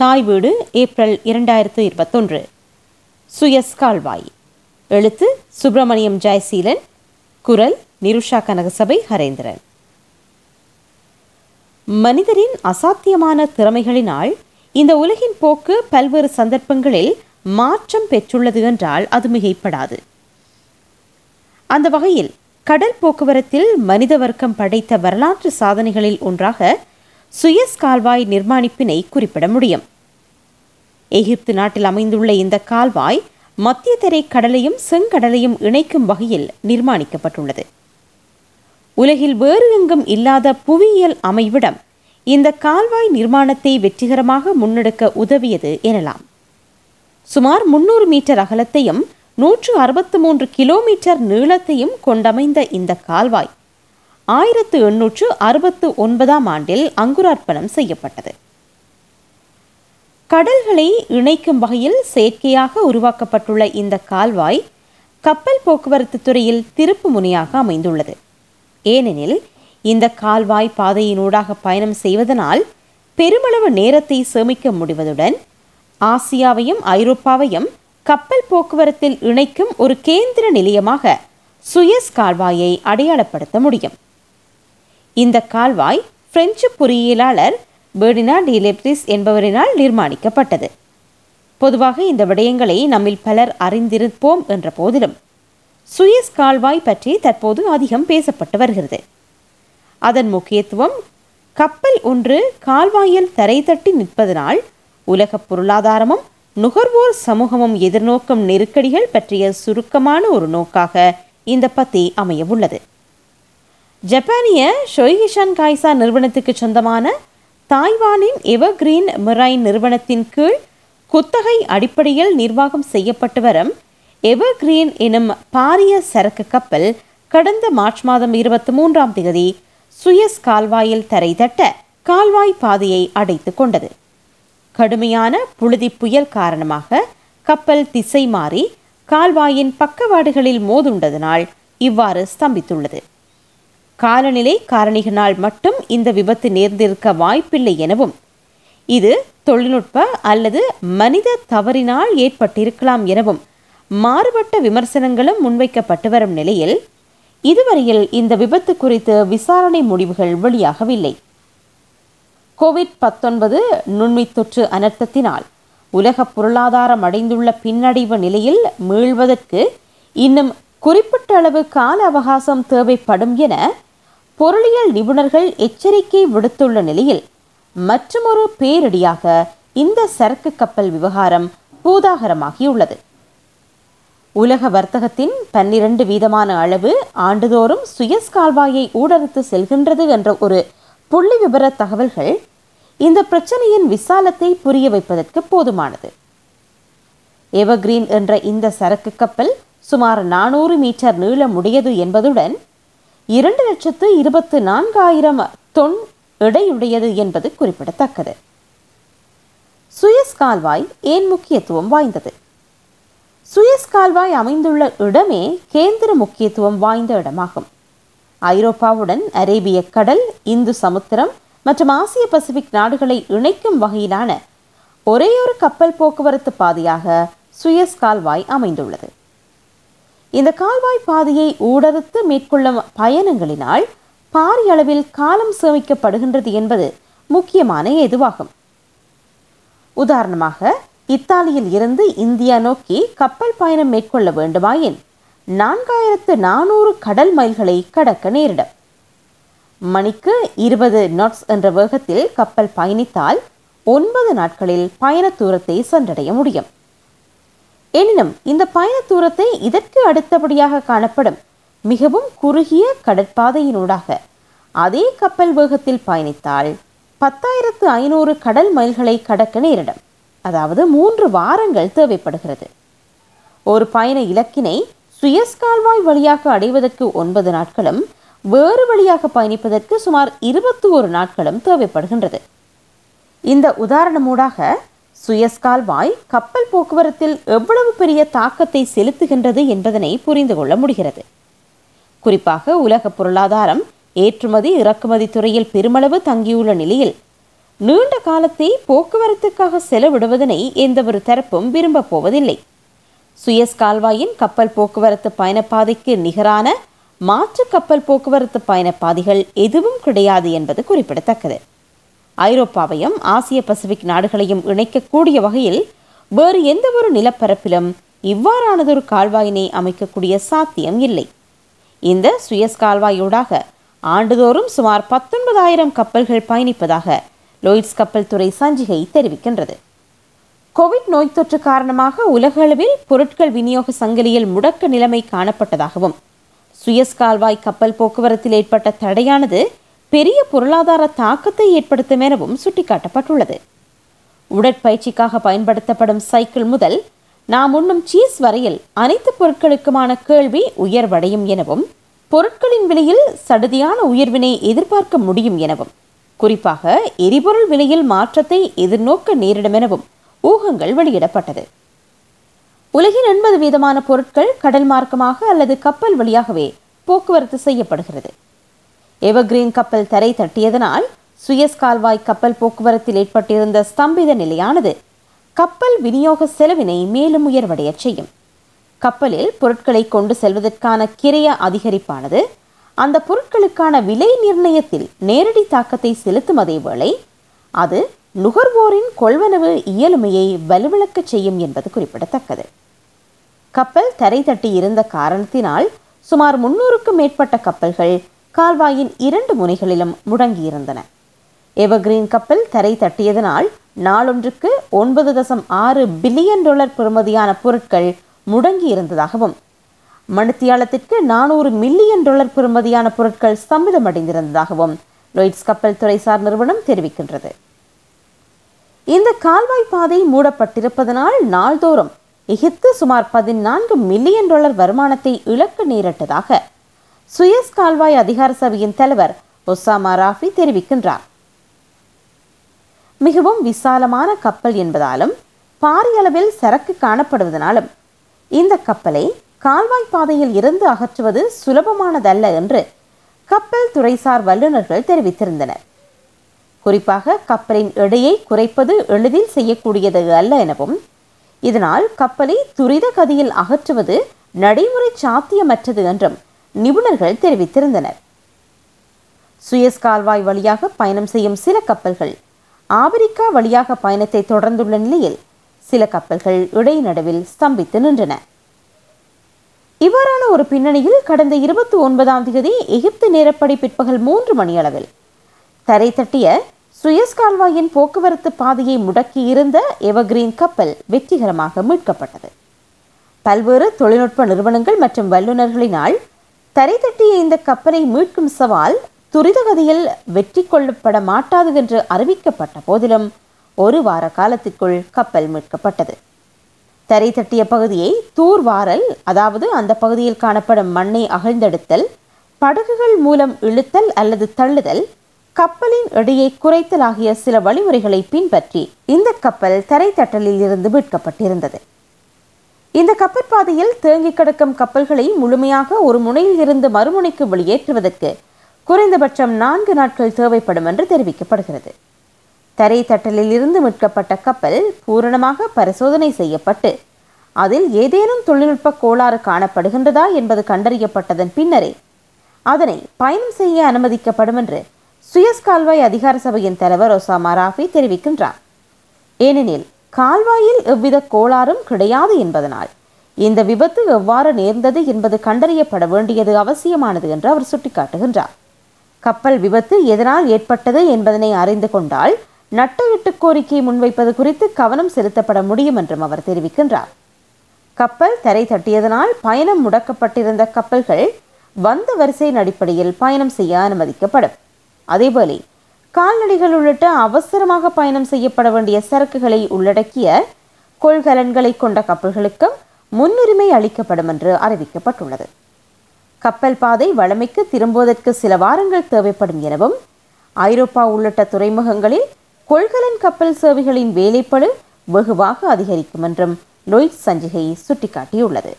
தாய் வீடு ஏப்ரல் இரண்டாயிரத்து இருபத்தொன்று. சுயஸ் கால்வாய். எழுத்து சுப்பிரமணியம் ஜெயசீலன். குரல் நிருஷா கனகசபை ஹரேந்திரன். மனிதரின் அசாத்தியமான திறமைகளினால் இந்த உலகின் போக்கு பல்வேறு சந்தர்ப்பங்களில் மாற்றம் பெற்றுள்ளது என்றால் அது மிகைப்படாது. அந்த வகையில் கடல் போக்குவரத்தில் மனித வர்க்கம் படைத்த வரலாற்று சாதனைகளில் ஒன்றாக சுயஸ் கால்வாய் நிர்மாணிப்பினை குறிப்பிட முடியும். எகிப்து நாட்டில் அமைந்துள்ள இந்த கால்வாய் மத்திய தரை கடலையும் செங்கடலையும் இணைக்கும் வகையில் நிர்மாணிக்கப்பட்டுள்ளது. உலகில் வேறு எங்கும் இல்லாத புவியியல் அமைவிடம் இந்த கால்வாய் நிர்மாணத்தை வெற்றிகரமாக முன்னெடுக்க உதவியது எனலாம். சுமார் முன்னூறு மீட்டர் அகலத்தையும் நூற்று அறுபத்து மூன்று கிலோமீட்டர் நீளத்தையும் கொண்டமைந்த இந்த கால்வாய் ஆயிரத்து எண்ணூற்று அறுபத்து ஒன்பதாம் ஆண்டில் அங்குரார்ப்பணம் செய்யப்பட்டது. கடல்களை இணைக்கும் வகையில் செயற்கையாக உருவாக்கப்பட்டுள்ள இந்த கால்வாய் கப்பல் போக்குவரத்து துறையில் திருப்பு முனையாக அமைந்துள்ளது. ஏனெனில் இந்த கால்வாய் பாதையினூடாக பயணம் செய்வதனால் பெருமளவு நேரத்தை சேமிக்க முடிவதுடன் ஆசியாவையும் ஐரோப்பாவையும் கப்பல் போக்குவரத்தில் இணைக்கும் ஒரு கேந்திர நிலையமாக சுயஸ் கால்வாயை அடையாளப்படுத்த முடியும். இந்த கால்வாய் பிரெஞ்சு பொறியியலாளர் பேர்டினா டிலெப்ரிஸ் என்பவரினால் நிர்மாணிக்கப்பட்டது. பொதுவாக இந்த விடயங்களை நம்மில் பலர் அறிந்திருப்போம் என்ற போதிலும் சுயஸ் கால்வாய் பற்றி தற்போது அதிகம் பேசப்பட்டு வருகிறது. அதன் முக்கியத்துவம் கப்பல் ஒன்று கால்வாயில் தரை தட்டி நிற்பதனால் உலக பொருளாதாரமும் நுகர்வோர் சமூகமும் எதிர்நோக்கும் நெருக்கடிகள் பற்றிய சுருக்கமான ஒரு நோக்காக இந்த பத்தி அமைய உள்ளது ஜப்பானிய ஷொய்கிஷான் காய்சா நிறுவனத்துக்கு சொந்தமான தாய்வானின் எவர்கிரீன் மிரைன் நிறுவனத்தின் கீழ் குத்தகை அடிப்படையில் நிர்வாகம் செய்யப்பட்டு வரும் எவர்கிரீன் எனும் பாரிய சரக்கு கப்பல் கடந்த மார்ச் மாதம் இருபத்தி மூன்றாம் தேதி சுயஸ் கால்வாயில் தரை தட்ட கால்வாய் பாதையை அடைத்து கொண்டது. கடுமையான புழுதி புயல் காரணமாக கப்பல் திசை மாறி கால்வாயின் பக்கவாடுகளில் மோதுண்டதனால் இவ்வாறு ஸ்தம்பித்துள்ளது. காலநிலை காரணிகளால் மட்டும் இந்த விபத்து நேர்ந்திருக்க வாய்ப்பில்லை எனவும் இது தொழில்நுட்ப அல்லது மனித தவறினால் ஏற்பட்டிருக்கலாம் எனவும் மாறுபட்ட விமர்சனங்களும் முன்வைக்கப்பட்டு வரும் நிலையில் இதுவரையில் இந்த விபத்து குறித்து விசாரணை முடிவுகள் வெளியாகவில்லை. கோவிட் பத்தொன்பது நுண்மை தொற்று அனர்த்தத்தினால் உலக பொருளாதாரம் அடைந்துள்ள பின்னடைவு நிலையில் மீள்வதற்கு இன்னும் குறிப்பிட்ட அளவு கால அவகாசம் தேவைப்படும் என பொருளியல் நிபுணர்கள் எச்சரிக்கை விடுத்துள்ள நிலையில் மற்றுமொரு பேரிடியாக இந்த சரக்கு கப்பல் விவகாரம் பூதாகரமாகியுள்ளது. உலக வர்த்தகத்தின் பன்னிரண்டு வீதமான அளவு ஆண்டுதோறும் சுயஸ் கால்வாயை ஊடறுத்து செல்கின்றது என்ற ஒரு புள்ளி விபர தகவல்கள் இந்த பிரச்சனையின் விசாலத்தை புரிய வைப்பதற்கு போதுமானது. எவர்கிரீன் என்ற இந்த சரக்கு கப்பல் சுமார் நானூறு மீட்டர் நீளமுடையது என்பதுடன் இரண்டு லட்சத்து இருபத்து நான்காயிரம் தொன் எடையுடையது என்பது குறிப்பிடத்தக்கது. சுயஸ் கால்வாய் ஏன் முக்கியத்துவம் வாய்ந்தது? சுயஸ் கால்வாய் அமைந்துள்ள இடமே கேந்திர முக்கியத்துவம் வாய்ந்த இடமாகும். ஐரோப்பாவுடன் அரேபிய கடல் இந்து சமுத்திரம் மற்றும் ஆசிய பசிபிக் நாடுகளை இணைக்கும் வகையிலான ஒரேயொரு கப்பல் போக்குவரத்து பாதையாக சுயஸ் கால்வாய் அமைந்துள்ளது. இந்த கால்வாய் பாதையை ஊடறுத்து மேற்கொள்ளும் பயணங்களினால் பாரிய அளவில் காலம் சேமிக்கப்படுகின்றது என்பது முக்கியமான எதுவாகும் உதாரணமாக இத்தாலியில் இருந்து இந்தியா நோக்கி கப்பல் பயணம் மேற்கொள்ள வேண்டுமாயின் நான்காயிரத்து நானூறு கடல் மைல்களை கடக்க நேரிடும். மணிக்கு இருபது நாட்ஸ் என்ற வேகத்தில் கப்பல் பயணித்தால் ஒன்பது நாட்களில் பயண தூரத்தை சென்றடைய முடியும். எனினும் இந்த பயண தூரத்தை இதற்கு அடுத்தபடியாக காணப்படும் மிகவும் குறுகிய கடற்பாதையினூடாக அதே கப்பல் வேகத்தில் பயணித்தால் பத்தாயிரத்து ஐநூறு கடல் மைல்களை கடக்க நேரிடும். அதாவது மூன்று வாரங்கள் தேவைப்படுகிறது. ஒரு பயண இலக்கினை சுயஸ் கால்வாய் வழியாக அடைவதற்கு ஒன்பது நாட்களும் வேறு வழியாக பயணிப்பதற்கு சுமார் இருபத்தி ஒரு நாட்களும் தேவைப்படுகின்றது. இந்த உதாரணமூடாக சுயஸ் கால்வாய் கப்பல் போக்குவரத்தில் எவ்வளவு பெரிய தாக்கத்தை செலுத்துகின்றது என்பதனை புரிந்து கொள்ள முடிகிறது. குறிப்பாக உலக பொருளாதாரம் ஏற்றுமதி இறக்குமதி துறையில் பெருமளவு தங்கியுள்ள நிலையில் நீண்ட காலத்தை போக்குவரத்துக்காக செலவிடுவதனை எந்தவொரு தரப்பும் விரும்பப் போவதில்லை. சுயஸ் கால்வாயின் கப்பல் போக்குவரத்து பயணப்பாதைக்கு நிகரான மாற்று கப்பல் போக்குவரத்து பயணப்பாதைகள் எதுவும் கிடையாது என்பது குறிப்பிடத்தக்கது. ஐரோப்பாவையும் ஆசிய பசிபிக் நாடுகளையும் இணைக்கக்கூடிய வகையில் வேறு எந்தவொரு நிலப்பரப்பிலும் இவ்வாறானதொரு கால்வாயினை அமைக்கக்கூடிய சாத்தியம் இல்லை. இந்த சுயஸ் கால்வாயூடாக ஆண்டுதோறும் சுமார் பத்தொன்பதாயிரம் கப்பல்கள் பயணிப்பதாக லோயிட்ஸ் கப்பல் துறை சஞ்சிகை தெரிவிக்கின்றது. கோவிட் நோய் தொற்று காரணமாக உலகளவில் பொருட்கள் விநியோக சங்கிலியில் முடக்க நிலைமை காணப்பட்டதாகவும் சுயஸ் கால்வாய் கப்பல் போக்குவரத்தில் ஏற்பட்ட தடையானது பெரிய பொருளாதார தாக்கத்தை ஏற்படுத்தும் எனவும் சுட்டிக்காட்டப்பட்டுள்ளது. உடற்பயிற்சிக்காக பயன்படுத்தப்படும் சைக்கிள் முதல் நாம் உண்ணும் சீஸ் வரையில் அனைத்து பொருட்களுக்குமான கேள்வி உயர்வடையும் எனவும் பொருட்களின் விலையில் சடுதியான உயர்வினை எதிர்பார்க்க முடியும் எனவும் குறிப்பாக எரிபொருள் விலையில் மாற்றத்தை எதிர்நோக்க நேரிடும் எனவும் ஊகங்கள் வெளியிடப்பட்டது. உலகின் எண்பது வீதமான பொருட்கள் கடல் மார்க்கமாக அல்லது கப்பல் வழியாகவே போக்குவரத்து செய்யப்படுகிறது. எவர்கிரீன் கப்பல் தரை தட்டியதனால் சுயஸ் கால்வாய் கப்பல் போக்குவரத்தில் ஏற்பட்டிருந்த ஸ்தம்பித நிலையானது கப்பல் விநியோக செலவினை மேலும் உயர்வடையச் செய்யும். கப்பலில் பொருட்களை கொண்டு செல்வதற்கான கிரைய அதிகரிப்பானது அந்த பொருட்களுக்கான விலை நிர்ணயத்தில் நேரடி தாக்கத்தை செலுத்தும் அதேவேளை அது நுகர்வோரின் கொள்வனவு இயலுமையை வலுவிழக்கச் செய்யும் என்பது குறிப்பிடத்தக்கது. கப்பல் தரை தட்டி இருந்த காரணத்தினால் சுமார் முன்னூறுக்கும் மேற்பட்ட கப்பல்கள் கால்வாயின் இரண்டு முனைகளிலும் முடங்கியிருந்தன. எவர்கிரீன் கப்பல் தரை தட்டியதனால் நாளொன்றுக்கு ஒன்பது தசம் ஆறு பில்லியன் டாலர் பெறுமதியான பொருட்கள் முடங்கி இருந்ததாகவும் மணித்தியாலத்திற்கு நானூறு மில்லியன் டாலர் பெறுமதியான பொருட்கள் ஸ்தம்பிதமடைந்திருந்ததாகவும் லொய்ட்ஸ் கப்பல் துறைசார் நிறுவனம் தெரிவிக்கின்றது. இந்த கால்வாய் பாதை மூடப்பட்டிருப்பதனால் நாள்தோறும் எகிப்து சுமார் பதினான்கு மில்லியன் டாலர் வருமானத்தை இழக்க நேரிட்டதாக சுயஸ் கால்வாய் அதிகார சபையின் தலைவர் ஒசாமா ராஃபி தெரிவிக்கின்றார். மிகவும் விசாலமான கப்பல் என்பதாலும் பாரிய அளவில் சரக்கு காணப்படுவதனாலும் இந்த கப்பலை கால்வாய் பாதையில் இருந்து அகற்றுவது சுலபமானதல்ல என்று கப்பல் துறைசார் வல்லுநர்கள் தெரிவித்திருந்தனர். குறிப்பாக கப்பலின் எடையை குறைப்பது எளிதில் செய்யக்கூடியது அல்ல எனவும் இதனால் கப்பலை துரித கதியில் அகற்றுவது நடைமுறை சாத்தியமற்றது என்றும் நிபுணர்கள் தெரிவித்திருந்தனர். சுயஸ் கால்வாய் வழியாக பயணம் செய்யும் சில கப்பல்கள் ஆப்பிரிக்கா வழியாக பயணத்தை தொடர்ந்துள்ள நிலையில் சில கப்பல்கள் இடைநடுவில் ஸ்தம்பித்து நின்றன. இவ்வாறான ஒரு பின்னணியில் கடந்த இருபத்தி ஒன்பதாம் தேதி எகிப்து நேரப்படி பிற்பகல் மூன்று மணியளவில் தரை தட்டிய சுயஸ் கால்வாயின் போக்குவரத்து பாதையை முடக்கி இருந்த எவர்கிரீன் கப்பல் வெற்றிகரமாக மீட்கப்பட்டது. பல்வேறு தொழில்நுட்ப நிறுவனங்கள் மற்றும் வல்லுநர்களினால் தரை தட்டிய இந்த கப்பலை மீட்கும் சவால் துரிதகதியில் வெற்றி கொள்ளப்பட மாட்டாது என்று அறிவிக்கப்பட்ட போதிலும் ஒரு வார காலத்திற்குள் கப்பல் மீட்கப்பட்டது. தரை தட்டிய பகுதியை தூர்வாரல் அதாவது அந்த பகுதியில் காணப்படும் மண்ணை அகழ்ந்தெடுத்தல் படகுகள் மூலம் இழுத்தல் அல்லது தள்ளுதல் கப்பலின் எடையை குறைத்தல் ஆகிய சில வழிமுறைகளை பின்பற்றி இந்த கப்பல் தரை தட்டலில் இருந்து மீட்கப்பட்டிருந்தது. இந்த கப்பற்பாதையில் தேங்கி கிடக்கும் கப்பல்களை முழுமையாக ஒரு முனையில் இருந்து மறுமுனைக்கு வெளியேற்றுவதற்கு குறைந்தபட்சம் நான்கு நாட்கள் தேவைப்படும் என்று தெரிவிக்கப்படுகிறது. தரை தட்டலில் இருந்து மீட்கப்பட்ட கப்பல் பூரணமாக பரிசோதனை செய்யப்பட்டு அதில் ஏதேனும் தொழில்நுட்ப கோளாறு காணப்படுகின்றதா என்பது கண்டறியப்பட்டதன் பின்னரே அதனை பயணம் செய்ய அனுமதிக்கப்படும் என்று சுயஸ் கால்வாய் அதிகார சபையின் தலைவர் ஒசாமா ராஃபி தெரிவிக்கின்றார். ஏனெனில் கால்வாயில் எவ்வித கோளாறும் கிடையாது என்பதனால். இந்த விபத்து எவ்வாறு நேர்ந்தது என்பது கண்டறியப்பட வேண்டியது அவசியமானது என்று அவர் சுட்டிக்காட்டுகின்றார். கப்பல் விபத்து எதனால் ஏற்பட்டது என்பதனை அறிந்து கொண்டால் நட்டஈட்டு கோரிக்கை முன்வைப்பது குறித்து கவனம் செலுத்தப்பட முடியும் என்றும் அவர் தெரிவிக்கின்றார். கப்பல் தரை தட்டியதனால் பயணம் முடக்கப்பட்டிருந்த கப்பல்கள் வந்த வரிசையின் அடிப்படையில் பயணம் செய்ய அனுமதிக்கப்படும். அதேபோல கால்நடைகள் உள்ளிட்ட அவசரமாக பயணம் செய்யப்பட வேண்டிய சரக்குகளை உள்ளடக்கிய கொள்கலன்களை கொண்ட கப்பல்களுக்கும் முன்னுரிமை அளிக்கப்படும் என்று அறிவிக்கப்பட்டுள்ளது. கப்பல் பாதை வளமைக்கு திரும்புவதற்கு சில வாரங்கள் தேவைப்படும் எனவும் ஐரோப்பா உள்ளிட்ட துறைமுகங்களில் கொள்கலன் கப்பல் சேவைகளின் வேலைப்பளு வெகுவாக அதிகரிக்கும் என்றும் லொய்ட் சஞ்சிகை சுட்டிக்காட்டியுள்ளது.